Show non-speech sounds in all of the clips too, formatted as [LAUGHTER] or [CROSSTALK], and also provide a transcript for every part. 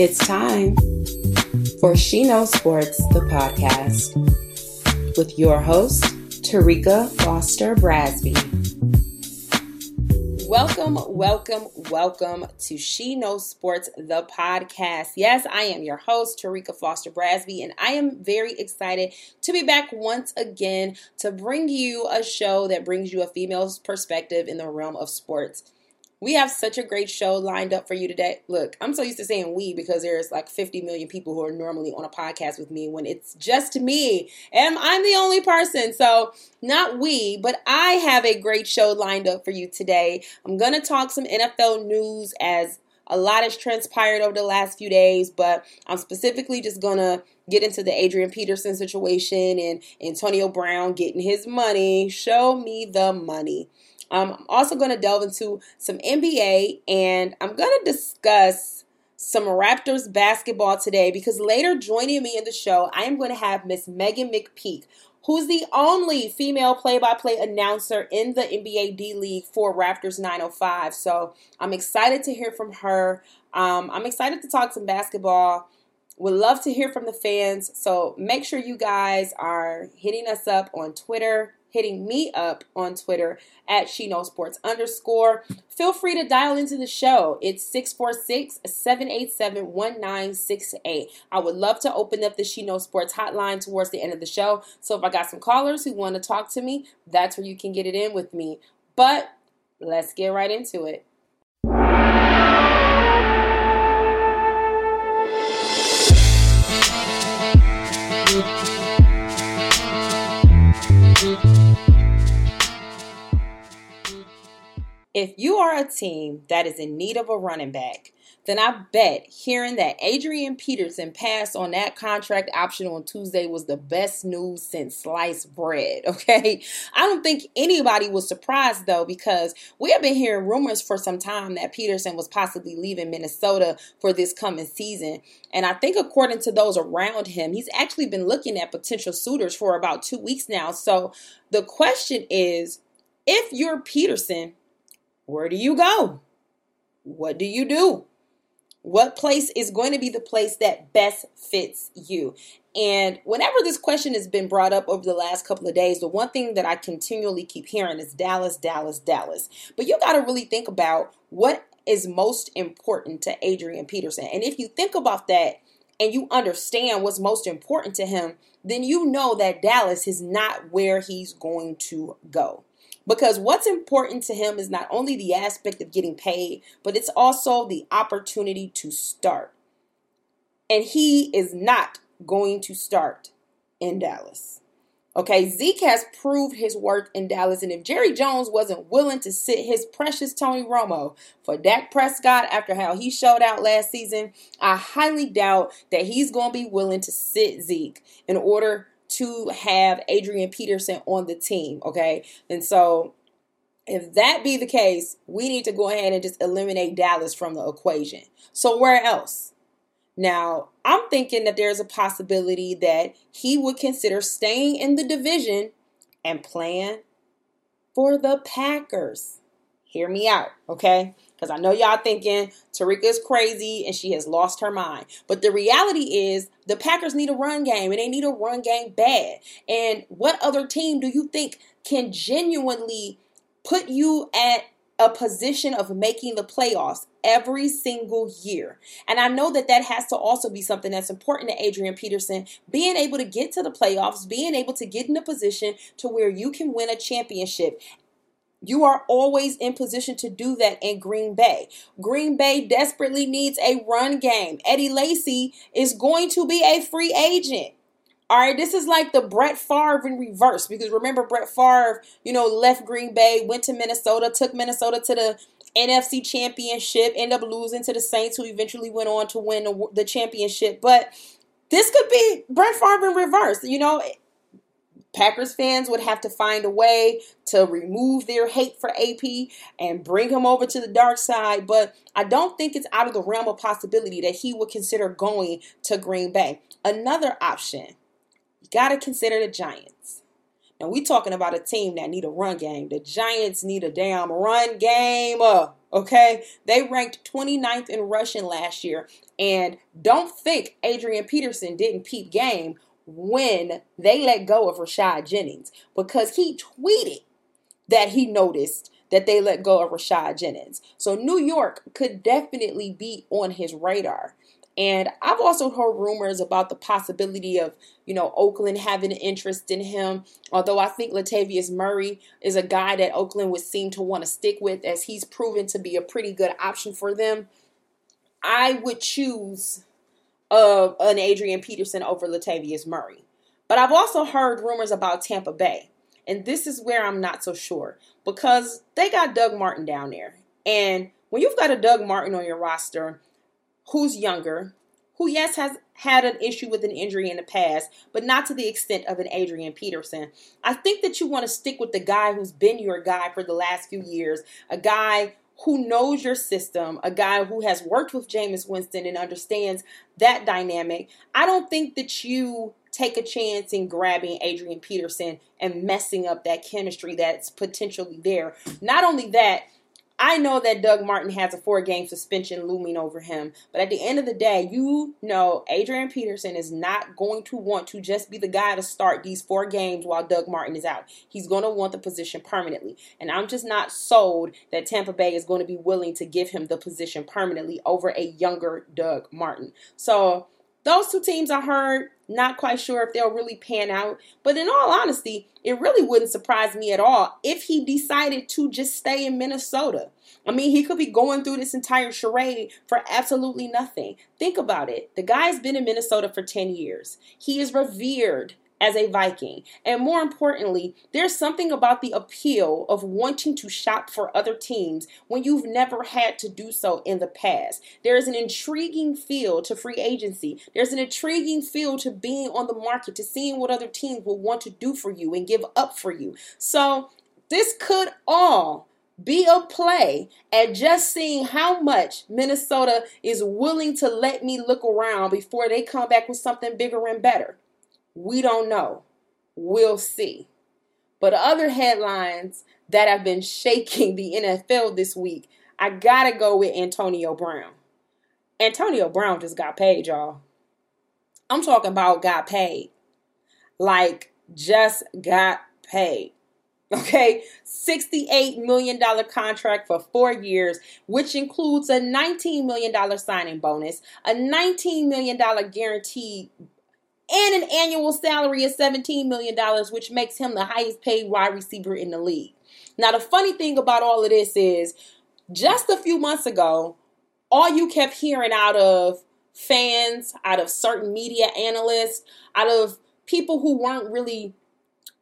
It's time for She Knows Sports, the podcast, with your host, Terrika Foster Brasby. Welcome, welcome, welcome to She Knows Sports, the podcast. Yes, I am your host, Terrika Foster Brasby, and I am very excited to be back once again to bring you a show that brings you a female's perspective in the realm of sports. We have such a great show lined up for you today. Look, I'm so used to saying we because there's like 50 million people who are normally on a podcast with me when it's just me and I'm the only person. So, not we, but I have a great show lined up for you today. I'm going to talk some NFL news as a lot has transpired over the last few days, but I'm specifically just going to get into the Adrian Peterson situation and Antonio Brown getting his money. Show me the money. Um, I'm also going to delve into some NBA and I'm going to discuss some Raptors basketball today because later joining me in the show, I am going to have Miss Meghan McPeak, who's the only female play by play announcer in the NBA D League for Raptors 905. So I'm excited to hear from her. Um, I'm excited to talk some basketball. Would love to hear from the fans. So make sure you guys are hitting us up on Twitter, hitting me up on Twitter at She Knows Sports underscore. Feel free to dial into the show. It's 646 787 1968. I would love to open up the She Knows Sports hotline towards the end of the show. So if I got some callers who want to talk to me, that's where you can get it in with me. But let's get right into it. If you are a team that is in need of a running back, then I bet hearing that Adrian Peterson passed on that contract option on Tuesday was the best news since sliced bread. [LAUGHS] Okay. I don't think anybody was surprised though, because we have been hearing rumors for some time that Peterson was possibly leaving Minnesota for this coming season. And I think, according to those around him, he's actually been looking at potential suitors for about two weeks now. So the question is if you're Peterson, where do you go? What do you do? What place is going to be the place that best fits you? And whenever this question has been brought up over the last couple of days, the one thing that I continually keep hearing is Dallas, Dallas, Dallas. But you got to really think about what is most important to Adrian Peterson. And if you think about that and you understand what's most important to him, then you know that Dallas is not where he's going to go. Because what's important to him is not only the aspect of getting paid, but it's also the opportunity to start. And he is not going to start in Dallas. Okay, Zeke has proved his worth in Dallas, and if Jerry Jones wasn't willing to sit his precious Tony Romo for Dak Prescott after how he showed out last season, I highly doubt that he's going to be willing to sit Zeke in order to have Adrian Peterson on the team, okay? And so if that be the case, we need to go ahead and just eliminate Dallas from the equation. So where else? Now, I'm thinking that there's a possibility that he would consider staying in the division and playing for the Packers. Hear me out, okay? Because I know y'all thinking Terrika is crazy and she has lost her mind. But the reality is the Packers need a run game and they need a run game bad. And what other team do you think can genuinely put you at a position of making the playoffs every single year. And I know that that has to also be something that's important to Adrian Peterson, being able to get to the playoffs, being able to get in a position to where you can win a championship. You are always in position to do that in Green Bay. Green Bay desperately needs a run game. Eddie Lacy is going to be a free agent. All right, this is like the Brett Favre in reverse because remember Brett Favre, you know, left Green Bay, went to Minnesota, took Minnesota to the NFC Championship, ended up losing to the Saints, who eventually went on to win the, championship. But this could be Brett Favre in reverse. You know, Packers fans would have to find a way to remove their hate for AP and bring him over to the dark side. But I don't think it's out of the realm of possibility that he would consider going to Green Bay. Another option you got to consider the Giants. Now we talking about a team that need a run game. The Giants need a damn run game. Okay, they ranked 29th in rushing last year. And don't think Adrian Peterson didn't peep game when they let go of Rashad Jennings because he tweeted that he noticed that they let go of Rashad Jennings. So New York could definitely be on his radar. And I've also heard rumors about the possibility of, you know, Oakland having an interest in him. Although I think Latavius Murray is a guy that Oakland would seem to want to stick with as he's proven to be a pretty good option for them. I would choose uh, an Adrian Peterson over Latavius Murray. But I've also heard rumors about Tampa Bay. And this is where I'm not so sure because they got Doug Martin down there. And when you've got a Doug Martin on your roster, who's younger, who, yes, has had an issue with an injury in the past, but not to the extent of an Adrian Peterson. I think that you want to stick with the guy who's been your guy for the last few years, a guy who knows your system, a guy who has worked with Jameis Winston and understands that dynamic. I don't think that you take a chance in grabbing Adrian Peterson and messing up that chemistry that's potentially there. Not only that, I know that Doug Martin has a four game suspension looming over him, but at the end of the day, you know Adrian Peterson is not going to want to just be the guy to start these four games while Doug Martin is out. He's going to want the position permanently. And I'm just not sold that Tampa Bay is going to be willing to give him the position permanently over a younger Doug Martin. So, those two teams I heard, not quite sure if they'll really pan out. But in all honesty, it really wouldn't surprise me at all if he decided to just stay in Minnesota. I mean, he could be going through this entire charade for absolutely nothing. Think about it. The guy's been in Minnesota for 10 years. He is revered as a Viking. And more importantly, there's something about the appeal of wanting to shop for other teams when you've never had to do so in the past. There is an intriguing feel to free agency. There's an intriguing feel to being on the market, to seeing what other teams will want to do for you and give up for you. So, this could all be a play at just seeing how much Minnesota is willing to let me look around before they come back with something bigger and better. We don't know. We'll see. But other headlines that have been shaking the NFL this week, I gotta go with Antonio Brown. Antonio Brown just got paid, y'all. I'm talking about got paid. Like, just got paid. Okay, $68 million contract for four years, which includes a $19 million signing bonus, a $19 million guaranteed and an annual salary of $17 million, which makes him the highest paid wide receiver in the league. Now, the funny thing about all of this is just a few months ago, all you kept hearing out of fans, out of certain media analysts, out of people who weren't really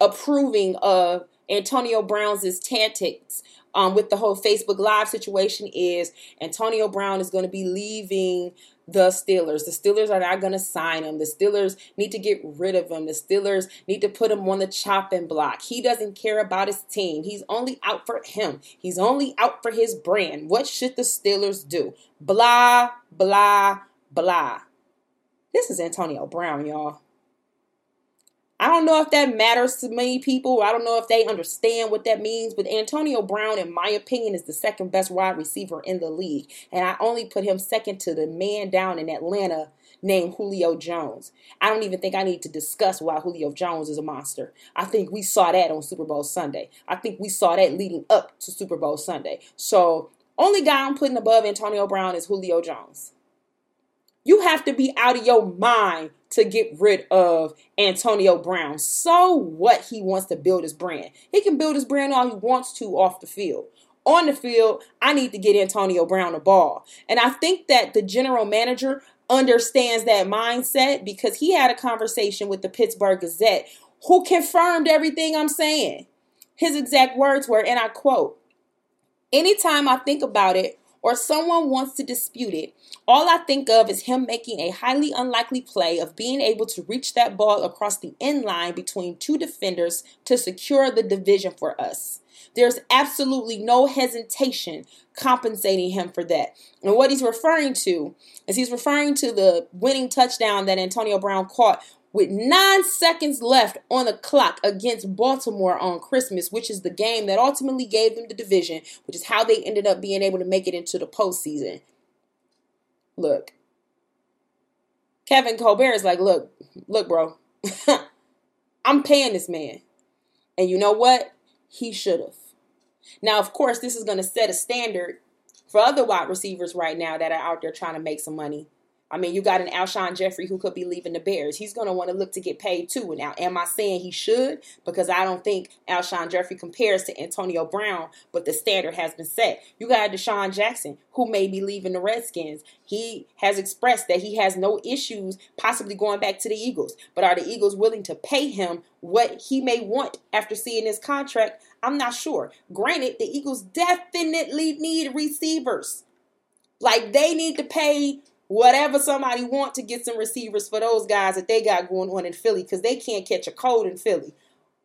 approving of Antonio Brown's tactics um, with the whole Facebook Live situation is Antonio Brown is going to be leaving the Steelers. The Steelers are not going to sign him. The Steelers need to get rid of him. The Steelers need to put him on the chopping block. He doesn't care about his team. He's only out for him. He's only out for his brand. What should the Steelers do? Blah, blah, blah. This is Antonio Brown, y'all. I don't know if that matters to many people. I don't know if they understand what that means. But Antonio Brown, in my opinion, is the second best wide receiver in the league. And I only put him second to the man down in Atlanta named Julio Jones. I don't even think I need to discuss why Julio Jones is a monster. I think we saw that on Super Bowl Sunday. I think we saw that leading up to Super Bowl Sunday. So, only guy I'm putting above Antonio Brown is Julio Jones. You have to be out of your mind to get rid of Antonio Brown. So what he wants to build his brand. He can build his brand all he wants to off the field. On the field, I need to get Antonio Brown the ball. And I think that the general manager understands that mindset because he had a conversation with the Pittsburgh Gazette who confirmed everything I'm saying. His exact words were, and I quote, Anytime I think about it or someone wants to dispute it, all I think of is him making a highly unlikely play of being able to reach that ball across the end line between two defenders to secure the division for us. There's absolutely no hesitation compensating him for that. And what he's referring to is he's referring to the winning touchdown that Antonio Brown caught with nine seconds left on the clock against Baltimore on Christmas, which is the game that ultimately gave them the division, which is how they ended up being able to make it into the postseason. Look, Kevin Colbert is like, look, look, bro, [LAUGHS] I'm paying this man. And you know what? He should have. Now, of course, this is going to set a standard for other wide receivers right now that are out there trying to make some money. I mean, you got an Alshon Jeffery who could be leaving the Bears. He's going to want to look to get paid too. Now, am I saying he should? Because I don't think Alshon Jeffery compares to Antonio Brown, but the standard has been set. You got DeSean Jackson who may be leaving the Redskins. He has expressed that he has no issues possibly going back to the Eagles. But are the Eagles willing to pay him what he may want after seeing his contract? I'm not sure. Granted, the Eagles definitely need receivers. Like they need to pay whatever somebody want to get some receivers for those guys that they got going on in Philly because they can't catch a cold in Philly.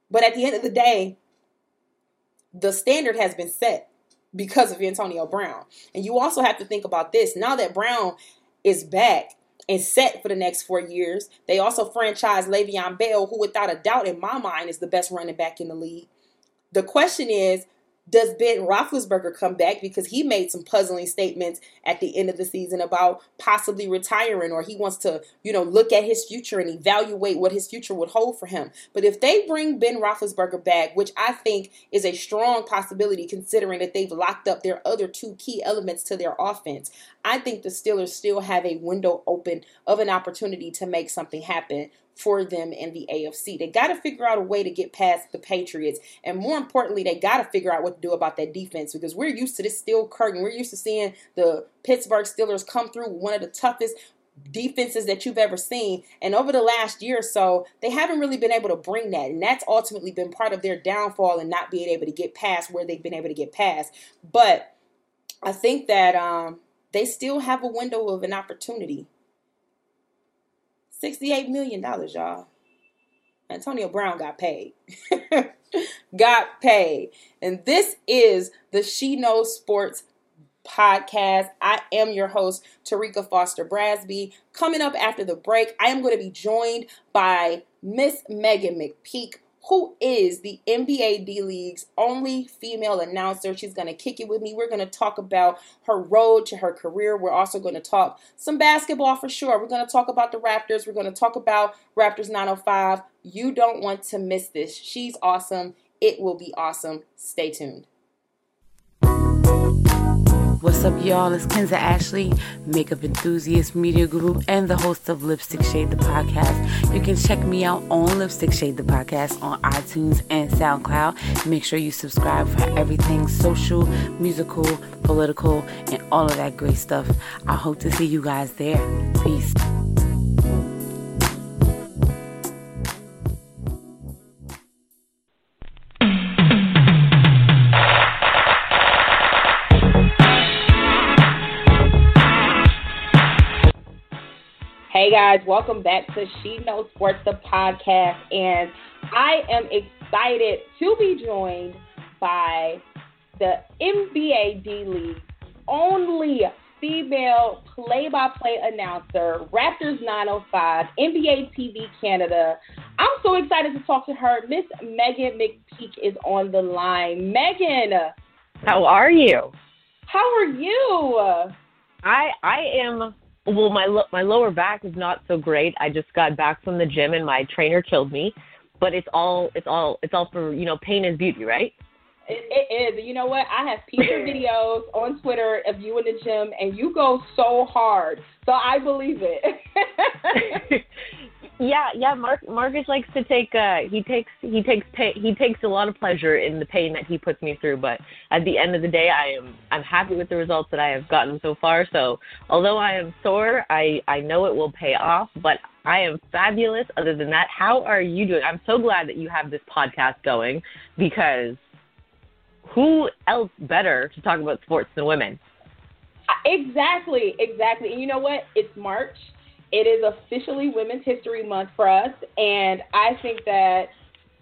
But at the end of the day, the standard has been set because of Antonio Brown. And you also have to think about this. Now that Brown is back and set for the next four years, they also franchise Le'Veon Bell, who without a doubt in my mind is the best running back in the league. The question is, does Ben Roethlisberger come back because he made some puzzling statements at the end of the season about possibly retiring, or he wants to, you know, look at his future and evaluate what his future would hold for him. But if they bring Ben Roethlisberger back, which I think is a strong possibility considering that they've locked up their other two key elements to their offense, I think the Steelers still have a window open of an opportunity to make something happen for them in the AFC. They got to figure out a way to get past the Patriots. And more importantly, they got to figure out what to do about that defense because we're used to this steel curtain. We're used to seeing the Pittsburgh Steelers come through one of the toughest defenses that you've ever seen. And over the last year or so, they haven't really been able to bring that. And that's ultimately been part of their downfall and not being able to get past where they've been able to get past. But I think that um, they still have a window of an opportunity $68 million, y'all. Antonio Brown got paid. [LAUGHS] got paid. And this is the She Knows Sports podcast. I am your host, Terrika Foster Brasby. Coming up after the break, I am going to be joined by Miss Meghan McPeak, who is the NBA D League's only female announcer. She's going to kick it with me. We're going to talk about her road to her career. We're also going to talk some basketball for sure. We're going to talk about the Raptors. We're going to talk about Raptors 905. You don't want to miss this. She's awesome. It will be awesome. Stay tuned. What's up, y'all? It's Kenza Ashley, makeup enthusiast, media group, and the host of Lipstick Shade the podcast. You can check me out on Lipstick Shade the podcast on iTunes and SoundCloud. Make sure you subscribe for everything social, musical, political, and all of that great stuff. I hope to see you guys there. Peace. Guys, welcome back to She Knows Sports, the podcast. And I am excited to be joined by the NBA D League only female play by play announcer, Raptors 905, NBA TV Canada. I'm so excited to talk to her. Miss Meghan McPeak is on the line. Meghan, how are you? How are you? I I am well, my lo- my lower back is not so great. I just got back from the gym and my trainer killed me, but it's all it's all it's all for you know pain is beauty, right? It, it is. You know what? I have peeped [LAUGHS] videos on Twitter of you in the gym, and you go so hard. So I believe it. [LAUGHS] Yeah, yeah. Mark Marcus likes to take. Uh, he takes he takes pay, he takes a lot of pleasure in the pain that he puts me through. But at the end of the day, I am I'm happy with the results that I have gotten so far. So although I am sore, I I know it will pay off. But I am fabulous. Other than that, how are you doing? I'm so glad that you have this podcast going because who else better to talk about sports than women? Exactly, exactly. And you know what? It's March it is officially Women's History Month for us, and I think that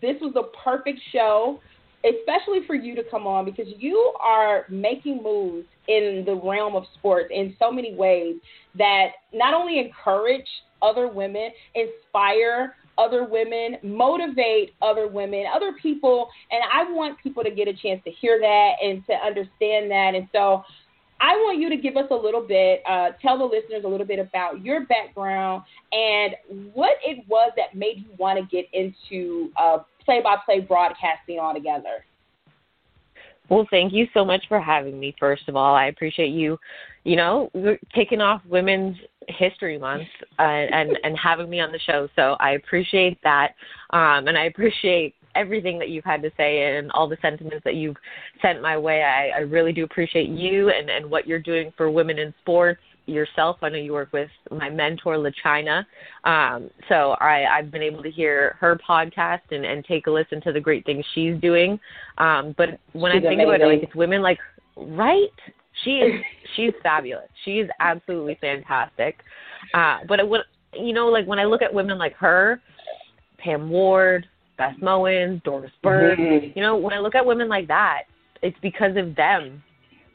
this was the perfect show, especially for you to come on because you are making moves in the realm of sports in so many ways that not only encourage other women, inspire other women, motivate other women, other people. And I want people to get a chance to hear that and to understand that. And so I want you to give us a little bit, uh, tell the listeners a little bit about your background and what it was that made you want to get into play by play broadcasting altogether. Well, thank you so much for having me. First of all, I appreciate you, you know, kicking off Women's History Month uh, and and having me on the show. So I appreciate that, um, and I appreciate everything that you've had to say and all the sentiments that you've sent my way. I, I really do appreciate you and and what you're doing for women in sports yourself. I know you work with my mentor, LaChina. Um, so I, I've been able to hear her podcast and, and take a listen to the great things she's doing. Um, but when she's I think amazing. about it, like it's women like, right? She is, she's fabulous. She is absolutely fantastic. Uh, but would, you know, like when I look at women like her, Pam Ward, Beth Mowins, Doris Burke, mm-hmm. you know, when I look at women like that, it's because of them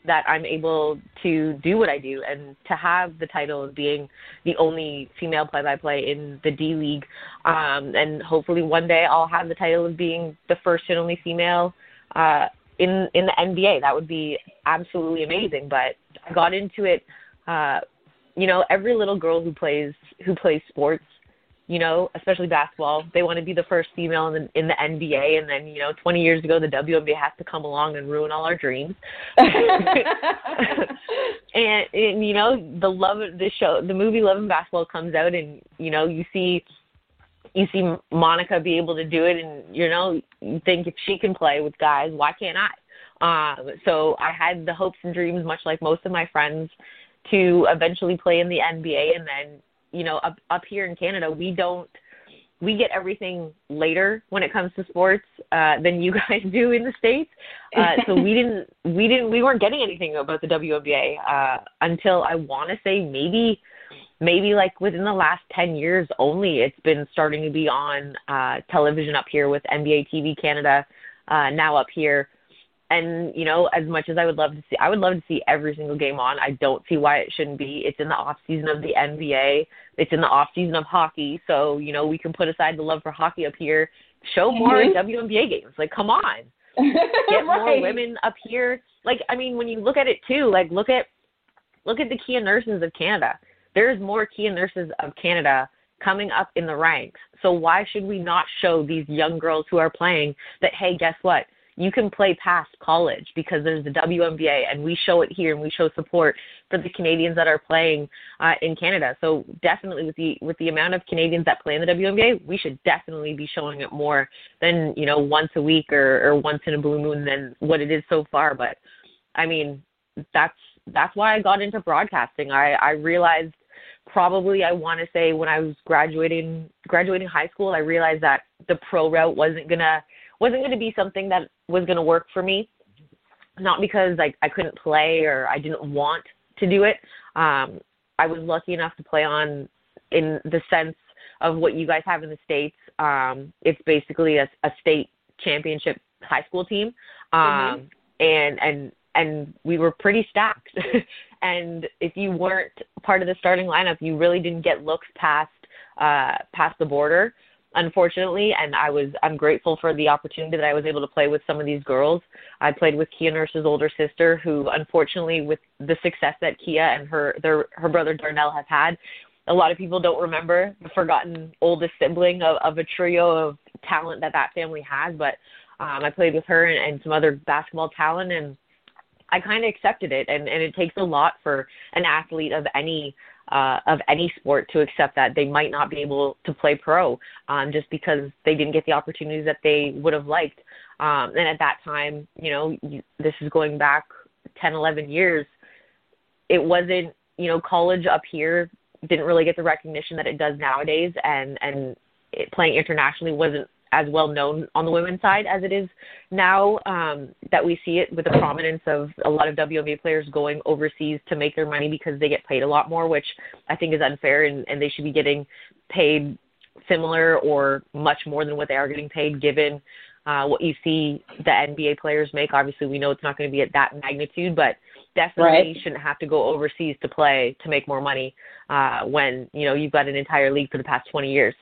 that I'm able to do what I do and to have the title of being the only female play-by-play in the D League, um, and hopefully one day I'll have the title of being the first and only female uh, in in the NBA. That would be absolutely amazing. But I got into it. Uh, you know, every little girl who plays who plays sports you know, especially basketball. They want to be the first female in the, in the NBA, and then you know, 20 years ago, the WNBA has to come along and ruin all our dreams. [LAUGHS] and, and you know, the love of the show, the movie Love and Basketball comes out, and you know, you see. You see Monica be able to do it, and you know you think if she can play with guys, why can't I? Um, so I had the hopes and dreams, much like most of my friends, to eventually play in the NBA, and then you know, up up here in Canada, we don't we get everything later when it comes to sports uh, than you [LAUGHS] guys do in the states. Uh, so we didn't we didn't we weren't getting anything about the WNBA uh, until I want to say maybe maybe like within the last 10 years only it's been starting to be on uh television up here with NBA TV Canada uh now up here and you know as much as i would love to see i would love to see every single game on. I don't see why it shouldn't be. It's in the off season of the nba it's in the off season of hockey. So you know we can put aside the love for hockey up here. Show more mm-hmm. WNBA games. Like come on. Get [LAUGHS] right. more women up here. Like i mean when you look at it too like look at look at the kia nurses of canada. There's more kia nurses of canada coming up in the ranks. So why should we not show these young girls who are playing that hey guess what you can play past college because there's the WNBA and we show it here and we show support for the Canadians that are playing uh, in Canada. So definitely with the with the amount of Canadians that play in the WNBA, we should definitely be showing it more than you know once a week or, or once in a blue moon than what it is so far. But I mean that's that's why I got into broadcasting. I I realized probably I want to say when I was graduating graduating high school, I realized that the pro route wasn't gonna wasn't going to be something that was going to work for me. Not because like I couldn't play or I didn't want to do it. Um, I was lucky enough to play on in the sense of what you guys have in the states. Um, it's basically a, a state championship high school team, um, mm-hmm. and and and we were pretty stacked. [LAUGHS] and if you weren't part of the starting lineup, you really didn't get looks past uh, past the border unfortunately, and I was I'm grateful for the opportunity that I was able to play with some of these girls. I played with Kia Nurse's older sister, who unfortunately, with the success that Kia and her their her brother Darnell have had, a lot of people don't remember the forgotten oldest sibling of, of a trio of talent that that family has. But um, I played with her and, and some other basketball talent, and I kind of accepted it. And, and it takes a lot for an athlete of any uh, of any sport to accept that they might not be able to play pro um, just because they didn't get the opportunities that they would have liked. Um, and at that time, you know, you, this is going back 10, 11 years. It wasn't, you know, college up here didn't really get the recognition that it does nowadays, and and it, playing internationally wasn't as well known on the women's side as it is now um, that we see it with the prominence of a lot of WNBA players going overseas to make their money because they get paid a lot more, which I think is unfair, and, and they should be getting paid similar or much more than what they are getting paid given uh, what you see the NBA players make. Obviously, we know it's not going to be at that magnitude, but definitely Right. shouldn't have to go overseas to play to make more money uh, when you know you've got an entire league for the past 20 years.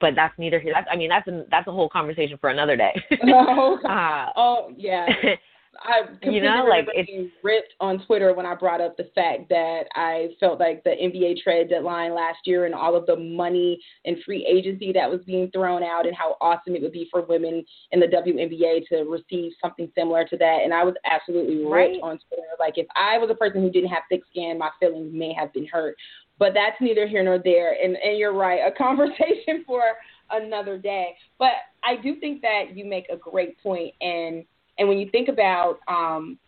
But that's neither here. That's, I mean, that's an, that's a whole conversation for another day. [LAUGHS] oh, [LAUGHS] uh, oh yeah. [LAUGHS] I You know, like, being ripped on Twitter when I brought up the fact that I felt like the NBA trade deadline last year and all of the money and free agency that was being thrown out and how awesome it would be for women in the WNBA to receive something similar to that. And I was absolutely ripped Right. on Twitter. Like if I was a person who didn't have thick skin, my feelings may have been hurt. But that's neither here nor there. And and you're right, a [LAUGHS] conversation for another day. But I do think that you make a great point and and when you think about um,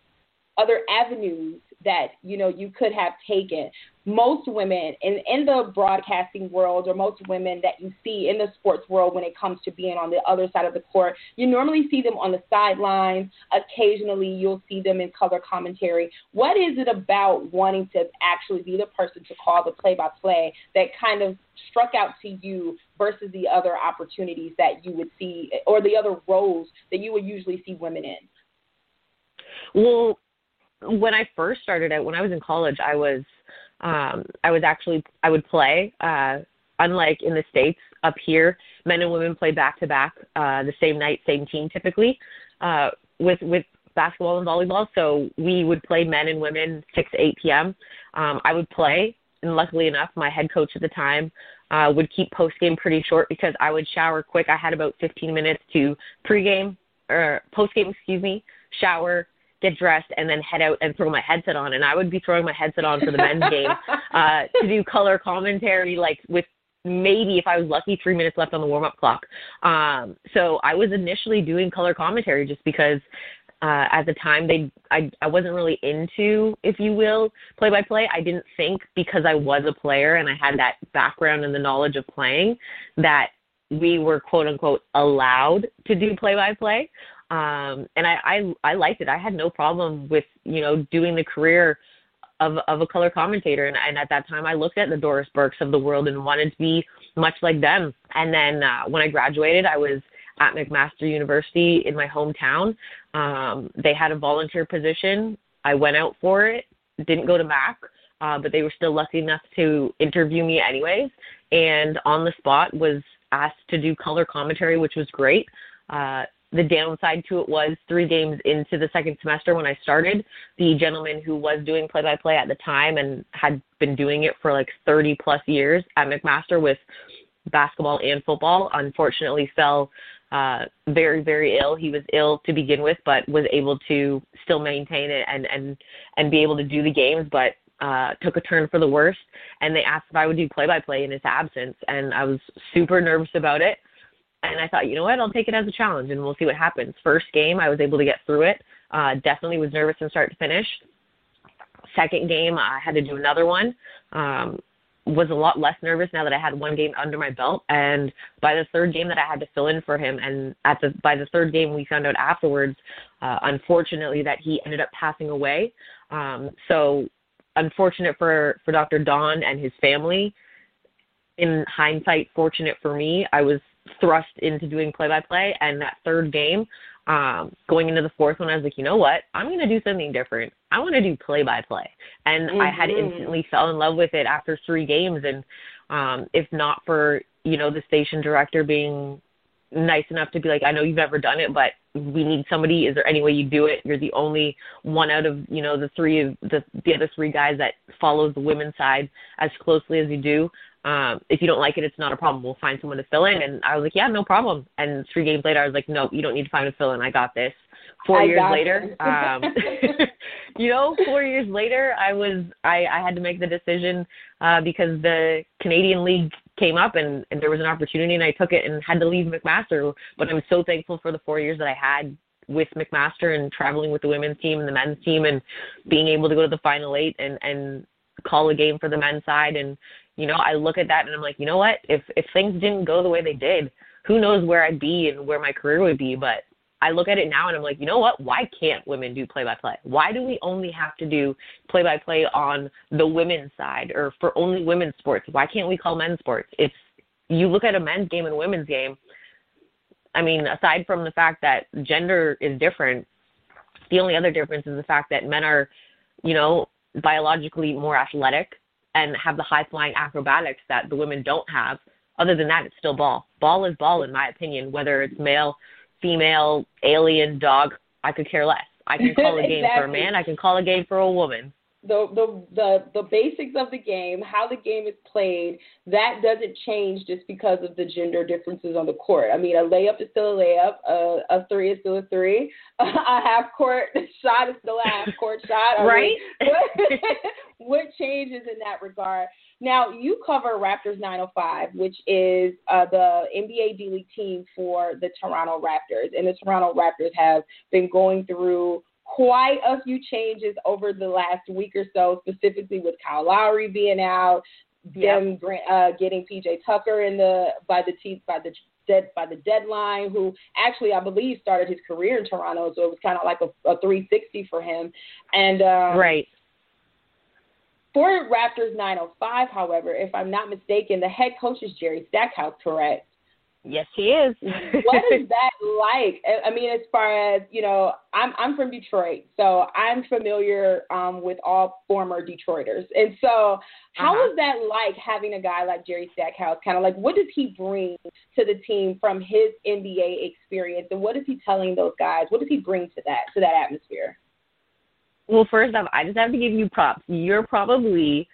other avenues that you know you could have taken, most women in in the broadcasting world, or most women that you see in the sports world when it comes to being on the other side of the court, you normally see them on the sidelines. Occasionally, you'll see them in color commentary. What is it about wanting to actually be the person to call the play-by-play that kind of struck out to you versus the other opportunities that you would see, or the other roles that you would usually see women in? Well, when I first started out, when I was in college, I was um I was actually I would play uh unlike in the states up here, men and women play back to back uh the same night, same team typically. Uh with with basketball and volleyball, so we would play men and women 6 to 8 p.m. Um I would play and luckily enough, my head coach at the time uh, would keep post game pretty short because I would shower quick. I had about 15 minutes to pregame or post game, excuse me, shower, get dressed, and then head out and throw my headset on. And I would be throwing my headset on for the men's game [LAUGHS] uh, to do color commentary, like with maybe if I was lucky, three minutes left on the warm up clock. Um, so I was initially doing color commentary just because uh, at the time they I I wasn't really into, if you will, play by play. I didn't think because I was a player and I had that background and the knowledge of playing that we were quote unquote allowed to do play by play. Um and I, I I liked it. I had no problem with, you know, doing the career of of a color commentator and, and at that time I looked at the Doris Burkes of the world and wanted to be much like them. And then uh, when I graduated I was at McMaster University in my hometown. Um, they had a volunteer position. I went out for it, didn't go to Mac, uh, but they were still lucky enough to interview me anyways. And on the spot was asked to do color commentary, which was great. Uh, the downside to it was three games into the second semester when I started, the gentleman who was doing play by play at the time and had been doing it for like 30 plus years at McMaster with basketball and football unfortunately fell uh, very, very ill. He was ill to begin with, but was able to still maintain it and and and be able to do the games. But uh, took a turn for the worst, and they asked if I would do play-by-play in his absence, and I was super nervous about it. And I thought, you know what, I'll take it as a challenge, and we'll see what happens. First game, I was able to get through it. Uh, definitely was nervous from start to finish. Second game, I had to do another one. Um, was a lot less nervous now that I had one game under my belt. And by the third game that I had to fill in for him, and at the by the third game we found out afterwards, uh, unfortunately, that he ended up passing away. Um, so unfortunate for for Dr. Don and his family. In hindsight, fortunate for me, I was thrust into doing play by play, and that third game. Um, going into the fourth one, I was like, you know what? I'm going to do something different. I want to do play by play. And mm-hmm. I had instantly fell in love with it after three games. And um, if not for, you know, the station director being nice enough to be like, I know you've never done it, but we need somebody. Is there any way you do it? You're the only one out of, you know, the three of the, the other three guys that follows the women's side as closely as you do. Um, if you don't like it, it's not a problem. We'll find someone to fill in. And I was like, yeah, no problem. And three games later, I was like, no, you don't need to find a fill in. I got this. Four I years later, um, [LAUGHS] you know, four years later, I was, I, I had to make the decision, uh, because the Canadian League came up and, and there was an opportunity and I took it and had to leave McMaster. But I'm so thankful for the four years that I had with McMaster and traveling with the women's team and the men's team and being able to go to the final eight and, and call a game for the men's side. And, you know, I look at that and I'm like, you know what? If if things didn't go the way they did, who knows where I'd be and where my career would be. But I look at it now and I'm like, you know what? Why can't women do play by play? Why do we only have to do play by play on the women's side or for only women's sports? Why can't we call men's sports? It's you look at a men's game and women's game. I mean, aside from the fact that gender is different, the only other difference is the fact that men are you know, biologically more athletic and have the high flying acrobatics that the women don't have. Other than that, it's still ball. Ball is ball, in my opinion, whether it's male, female, alien, dog. I could care less. I can call [LAUGHS] a game exactly. for a man. I can call a game for a woman the, the the the basics of the game, how the game is played, that doesn't change just because of the gender differences on the court. I mean, a layup is still a layup, a, a three is still a three, [LAUGHS] a half court [LAUGHS] shot is still a half court shot. I right? Mean, what, what changes in that regard? Now, you cover Raptors 905, which is uh, the NBA D League team for the Toronto Raptors, and the Toronto Raptors have been going through quite a few changes over the last week or so, specifically with Kyle Lowry being out, yep. them uh, getting PJ Tucker in the by the team by the dead by the deadline, who actually I believe started his career in Toronto, so it was kind of like a, a 360 for him. And um, right. For Raptors 905, however, if I'm not mistaken, the head coach is Jerry Stackhouse, correct? Yes, he is. [LAUGHS] what is that like? I mean, as far as you know, I'm I'm from Detroit, so I'm familiar um, with all former Detroiters, and so how uh-huh. is that like having a guy like Jerry Stackhouse? Kind of like, what does he bring to the team from his NBA experience, and what is he telling those guys? What does he bring to that to that atmosphere? Well, first off, I just have to give you props. You're probably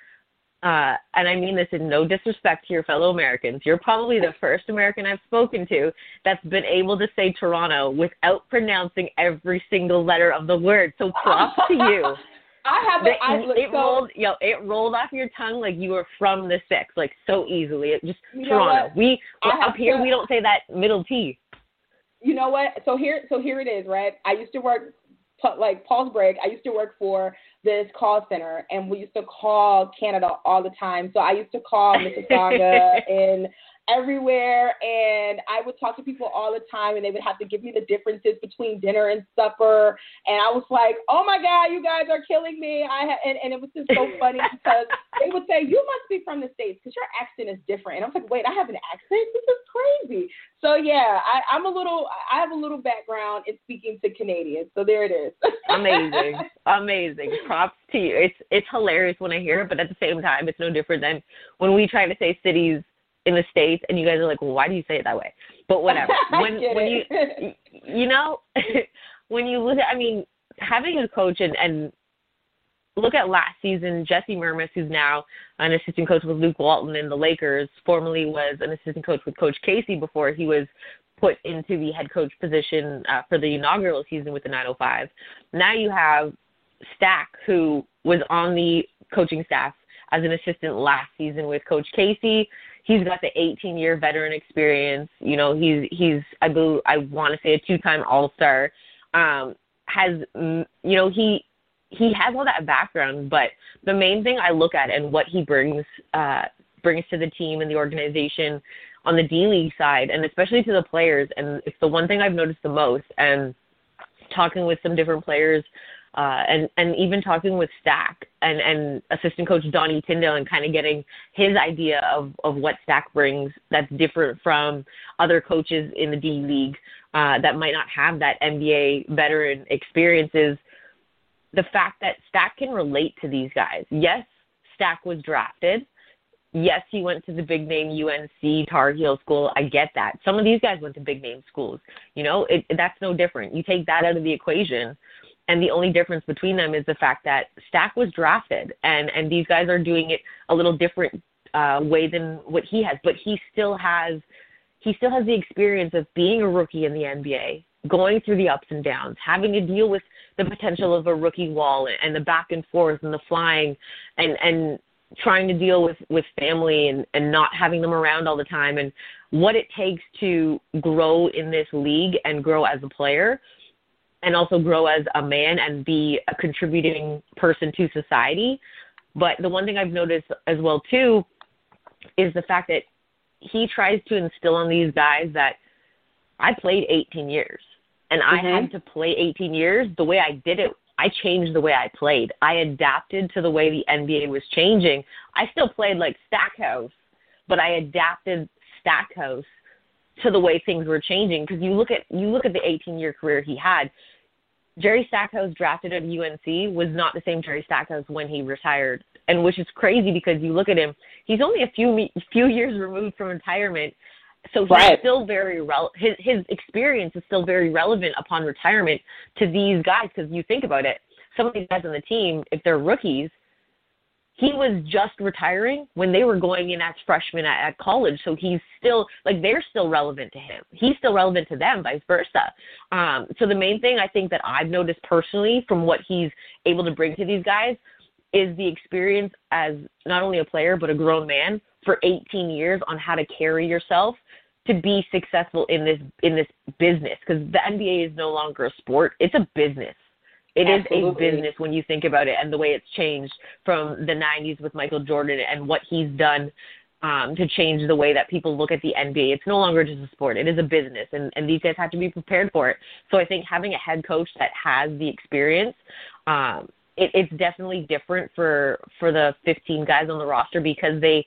uh, and I mean this in no disrespect to your fellow Americans, you're probably the first American I've spoken to that's been able to say Toronto without pronouncing every single letter of the word. So props to you. [LAUGHS] I have the, I, it so, rolled, yo, it rolled off your tongue like you were from the six, like so easily. It just Toronto. We up here to, we don't say that middle T. You know what? So here, so here it is, right? I used to work like pause break. I used to work for this call center, and we used to call Canada all the time. So I used to call Mississauga [LAUGHS] and everywhere, and I would talk to people all the time, and they would have to give me the differences between dinner and supper, and I was like, "Oh my God, you guys are killing me!" I ha-, and and it was just so [LAUGHS] funny because they would say, "You must be from the states because your accent is different," and I was like, "Wait, I have an accent? This is crazy." So yeah, I, I'm a little, I have a little background in speaking to Canadians, so there it is. [LAUGHS] amazing, amazing. Props to you. It's it's hilarious when I hear it, but at the same time, it's no different than when we try to say cities in the states and you guys are like well why do you say it that way? But whatever. [LAUGHS] When when you you know [LAUGHS] when you look at i mean having a coach and and look at last season jesse mermuys who's now an assistant coach with luke walton in the lakers formerly was an assistant coach with coach casey before he was put into the head coach position uh, for the inaugural season with the 905 now you have stack who was on the coaching staff as an assistant last season with coach casey he's got the 18 year veteran experience. You know, he's he's I believe I want to say a two time All Star. Um, has mm, you know he he has all that background, but the main thing I look at and what he brings uh, brings to the team and the organization on the D League side, and especially to the players, and it's the one thing I've noticed the most. And talking with some different players uh, and and even talking with Stack and and assistant coach Donnie Tyndall and kind of getting his idea of of what Stack brings that's different from other coaches in the D League uh, that might not have that NBA veteran experiences. The fact that Stack can relate to these guys. Yes, Stack was drafted. Yes, he went to the big name UNC Tar Heel school. I get that. Some of these guys went to big name schools. You know, it, that's no different. You take that out of the equation and the only difference between them is the fact that Stack was drafted, and and these guys are doing it a little different uh, way than what he has, but he still has he still has the experience of being a rookie in the NBA, going through the ups and downs, having to deal with the potential of a rookie wall and the back and forth and the flying, and and trying to deal with with family and and not having them around all the time and what it takes to grow in this league and grow as a player and also grow as a man and be a contributing person to society. But the one thing I've noticed as well too is the fact that he tries to instill on these guys that I played 18 years and mm-hmm. I had to play 18 years. The way I did it, I changed the way I played. I adapted to the way the NBA was changing. I still played like Stackhouse, but I adapted Stackhouse to the way things were changing because you look at you look at the 18 year career he had Jerry Stackhouse drafted at UNC was not the same Jerry Stackhouse when he retired, and which is crazy because you look at him, he's only a few few years removed from retirement, so he's right. still very rel- his his experience is still very relevant upon retirement to these guys because you think about it, some of these guys on the team, if they're rookies, he was just retiring when they were going in as freshmen at, at college. So he's still like they're still relevant to him. He's still relevant to them, vice versa. Um, so the main thing I think that I've noticed personally from what he's able to bring to these guys is the experience as not only a player but a grown man for 18 years on how to carry yourself to be successful in this in this business because the NBA is no longer a sport; it's a business. It Absolutely. is a business when you think about it and the way it's changed from the 90s with Michael Jordan and what he's done um, to change the way that people look at the NBA. It's no longer just a sport, it is a business, and, and these guys have to be prepared for it. So I think having a head coach that has the experience, um, it, it's definitely different for for the 15 guys on the roster because they,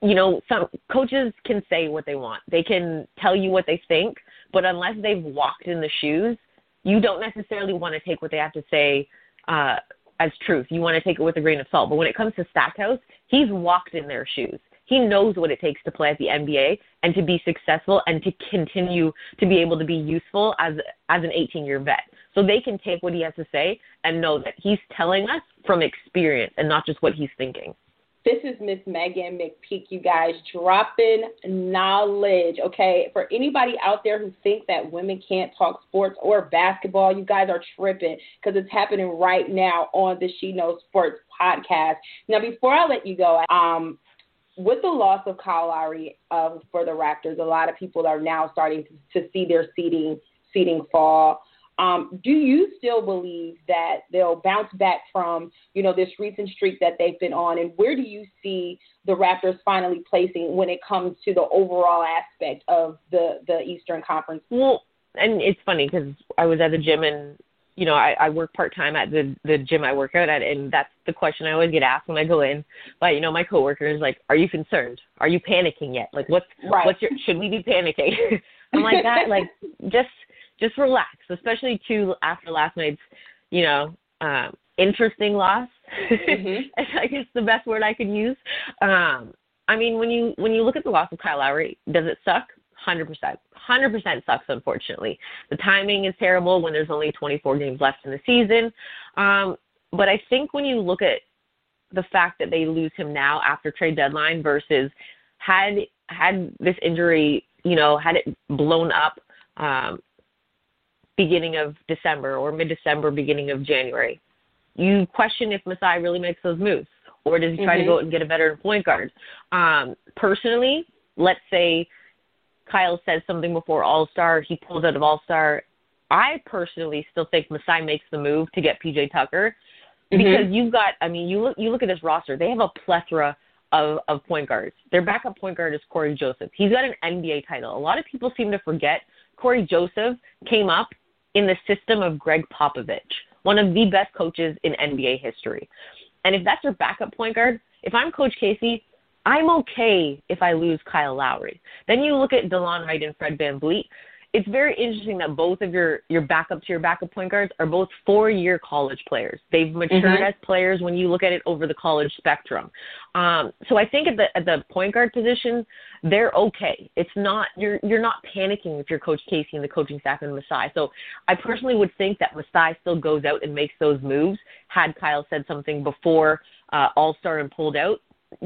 you know, some coaches can say what they want, they can tell you what they think, but unless they've walked in the shoes, you don't necessarily want to take what they have to say uh, as truth. You want to take it with a grain of salt. But when it comes to Stackhouse, he's walked in their shoes. He knows what it takes to play at the NBA and to be successful and to continue to be able to be useful as as an 18 year vet. So they can take what he has to say and know that he's telling us from experience and not just what he's thinking. This is Miss Meghan McPeak, you guys, dropping knowledge. Okay, for anybody out there who think that women can't talk sports or basketball, you guys are tripping because it's happening right now on the She Knows Sports podcast. Now, before I let you go, um, with the loss of Kyle Lowry uh, for the Raptors, a lot of people are now starting to, to see their seating seating fall. Um, do you still believe that they'll bounce back from, you know, this recent streak that they've been on? And where do you see the Raptors finally placing when it comes to the overall aspect of the, the Eastern Conference? Well, and it's funny because I was at the gym and, you know, I, I work part time at the the gym I work out at, and that's the question I always get asked when I go in. But you know, my coworker is like, "Are you concerned? Are you panicking yet? Like, what's right. what's your? Should we be panicking?" [LAUGHS] I'm like, "God, like [LAUGHS] just just relax, especially too after last night's, you know, um, interesting loss. Mm-hmm. [LAUGHS] I guess the best word I could use. Um, I mean, when you when you look at the loss of Kyle Lowry, does it suck? Hundred percent. Hundred percent sucks. Unfortunately, the timing is terrible when there's only 24 games left in the season. Um, but I think when you look at the fact that they lose him now after trade deadline versus had had this injury, you know, had it blown up um, beginning of December or mid December, beginning of January. You question if Masai really makes those moves, or does he try mm-hmm. to go out and get a veteran point guard? Um, personally, let's say Kyle says something before All Star, he pulls out of All Star. I personally still think Masai makes the move to get PJ Tucker mm-hmm. because mm-hmm. you've got. I mean, you look you look at this roster; they have a plethora of, of point guards. Their backup point guard is Corey Joseph. He's got an NBA title. A lot of people seem to forget Corey Joseph came up in the system of Gregg Popovich, one of the best coaches in NBA history. And if that's your backup point guard, if I'm Coach Casey, I'm okay if I lose Kyle Lowry. Then you look at DeLon Wright and Fred Van VanVleet it's very interesting that both of your your backup to your backup point guards are both four year college players. They've matured mm-hmm. as players when you look at it over the college spectrum. Um, so I think at the at the point guard position, they're okay. It's not you're you're not panicking if you're Coach Casey and the coaching staff and Masai. So I personally would think that Masai still goes out and makes those moves. Had Kyle said something before uh, All Star and pulled out,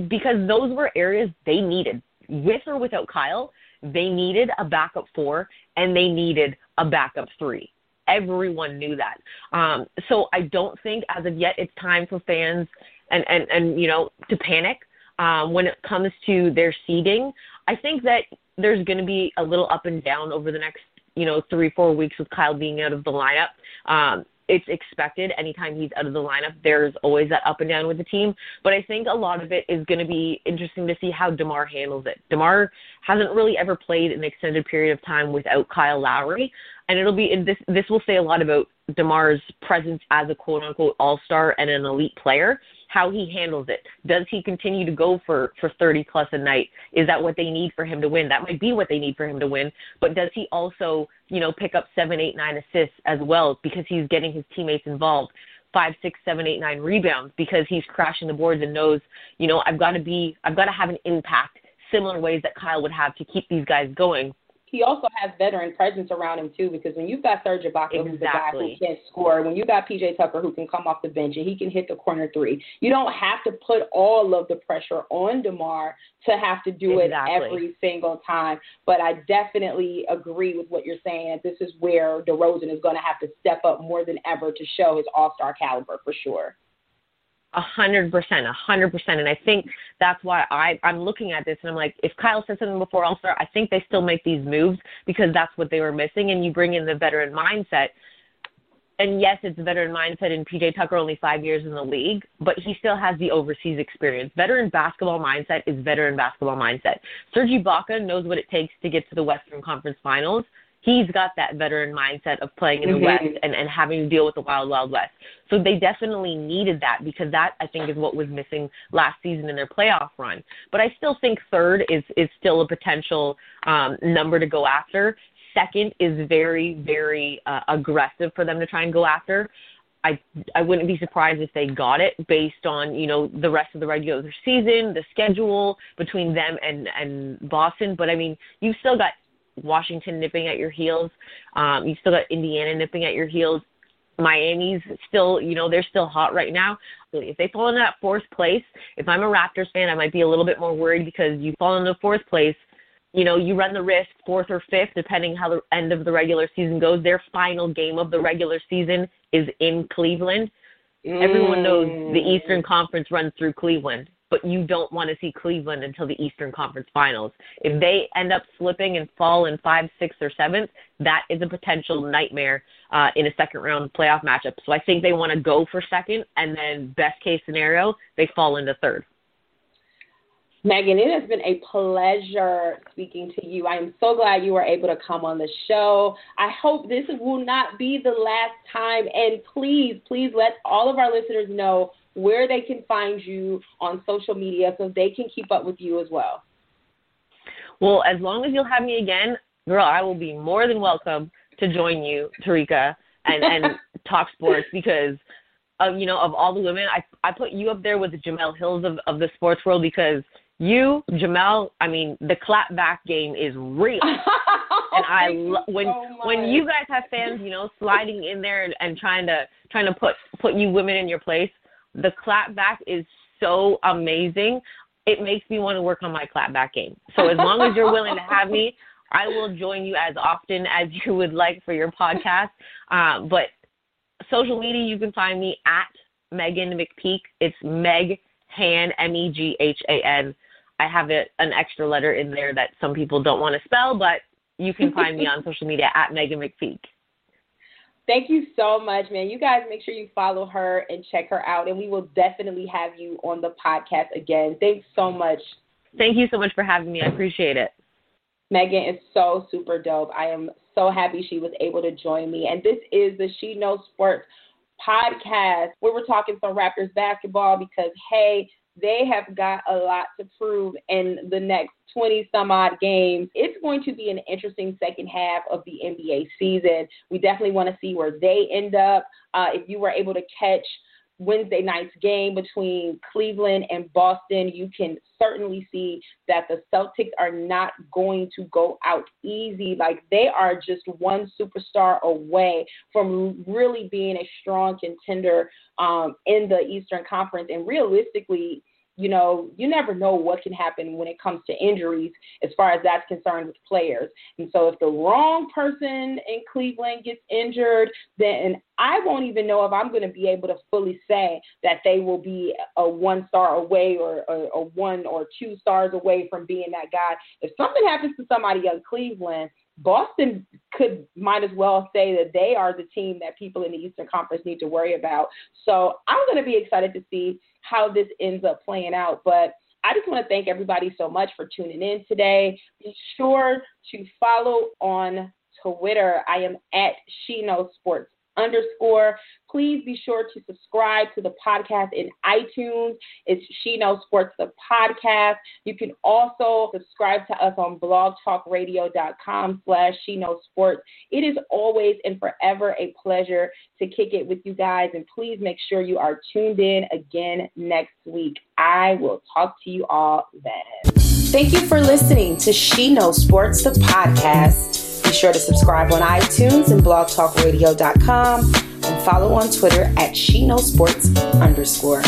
because those were areas they needed with or without Kyle they needed a backup four and they needed a backup three. Everyone knew that. Um, so I don't think as of yet it's time for fans and, and, and you know, to panic um, when it comes to their seeding. I think that there's going to be a little up and down over the next, you know, three, four weeks with Kyle being out of the lineup. Um, it's expected anytime he's out of the lineup. There's always that up and down with the team. But I think a lot of it is going to be interesting to see how DeMar handles it. DeMar hasn't really ever played an extended period of time without Kyle Lowry. And it'll be this this will say a lot about DeMar's presence as a quote unquote all star and an elite player. How he handles it. Does he continue to go for for 30 plus a night? Is that what they need for him to win? That might be what they need for him to win. But does he also, you know, pick up seven, eight, nine assists as well because he's getting his teammates involved? Five, six, seven, eight, nine rebounds because he's crashing the boards and knows, you know, I've got to be, I've got to have an impact similar ways that Kyle would have to keep these guys going he also has veteran presence around him too, because when you've got Serge Ibaka, exactly. who's the guy who can score, when you got PJ Tucker who can come off the bench and he can hit the corner three, you don't have to put all of the pressure on Demar to have to do exactly. it every single time. But I definitely agree with what you're saying. This is where DeRozan is going to have to step up more than ever to show his All Star caliber for sure. A hundred percent, a hundred percent. And I think that's why I, I'm looking at this and I'm like, if Kyle said something before All Star, I think they still make these moves because that's what they were missing. And you bring in the veteran mindset. And yes, it's veteran mindset, and PJ Tucker only five years in the league, but he still has the overseas experience. Veteran basketball mindset is veteran basketball mindset. Serge Ibaka knows what it takes to get to the Western Conference Finals he's got that veteran mindset of playing in the mm-hmm. West and, and having to deal with the wild, wild West. So they definitely needed that because that I think is what was missing last season in their playoff run. But I still think third is is still a potential um, number to go after. Second is very, very uh, aggressive for them to try and go after. I I wouldn't be surprised if they got it based on you know the rest of the regular season, the schedule between them and and Boston. But I mean, you've still got Washington nipping at your heels. Um, you've still got Indiana nipping at your heels. Miami's still, you know, they're still hot right now. If they fall into that fourth place, if I'm a Raptors fan, I might be a little bit more worried because you fall into fourth place, you know, you run the risk fourth or fifth, depending how the end of the regular season goes. Their final game of the regular season is in Cleveland. Mm. Everyone knows the Eastern Conference runs through Cleveland but you don't want to see Cleveland until the Eastern Conference Finals. If they end up slipping and fall in five, six, or seventh, that is a potential nightmare uh, in a second round playoff matchup. So I think they want to go for second, and then best case scenario, they fall into third. Meghan, it has been a pleasure speaking to you. I am so glad you were able to come on the show. I hope this will not be the last time. And please, please let all of our listeners know where they can find you on social media so they can keep up with you as well. Well, as long as you'll have me again, girl, I will be more than welcome to join you, Terrika, and, and [LAUGHS] talk sports because of you know of all the women, I I put you up there with the Jemele Hills of of the sports world because you, Jamel, I mean, the clap back game is real. [LAUGHS] and I lo- when so when you guys have fans, you know, sliding in there and, and trying to trying to put put you women in your place, the clapback is so amazing. It makes me want to work on my clapback game. So as long as you're willing to have me, I will join you as often as you would like for your podcast. Um, but social media, you can find me at Meghan McPeak. It's Meg Han, M E G H A N. I have it, an extra letter in there that some people don't want to spell, but you can find me on [LAUGHS] social media at Meghan McPeak. Thank you so much, man. You guys make sure you follow her and check her out, and we will definitely have you on the podcast again. Thanks so much. Thank you so much for having me. I appreciate it. Meghan is so super dope. I am so happy she was able to join me. And this is the She Knows Sports podcast where we're talking some Raptors basketball because, hey, they have got a lot to prove in the next 20 some odd games. It's going to be an interesting second half of the NBA season. We definitely want to see where they end up. Uh, if you were able to catch Wednesday night's game between Cleveland and Boston, you can certainly see that the Celtics are not going to go out easy. Like they are just one superstar away from really being a strong contender um, in the Eastern Conference. And realistically, you know, you never know what can happen when it comes to injuries as far as that's concerned with players. And so if the wrong person in Cleveland gets injured, then I won't even know if I'm going to be able to fully say that they will be a one star away or a, one or two stars away from being that guy. If something happens to somebody in Cleveland, Boston could might as well say that they are the team that people in the Eastern Conference need to worry about. So I'm going to be excited to see how this ends up playing out. But I just want to thank everybody so much for tuning in today. Be sure to follow on Twitter. I am at She Knows Sports underscore. Please be sure to subscribe to the podcast in iTunes. It's She Knows Sports, the podcast. You can also subscribe to us on blogtalkradio.com slash She Knows Sports. It is always and forever a pleasure to kick it with you guys. And please make sure you are tuned in again next week. I will talk to you all then. Thank you for listening to She Knows Sports, the podcast. Sure to subscribe on iTunes and blogtalkradio.com and follow on Twitter at She Knows Sports underscore.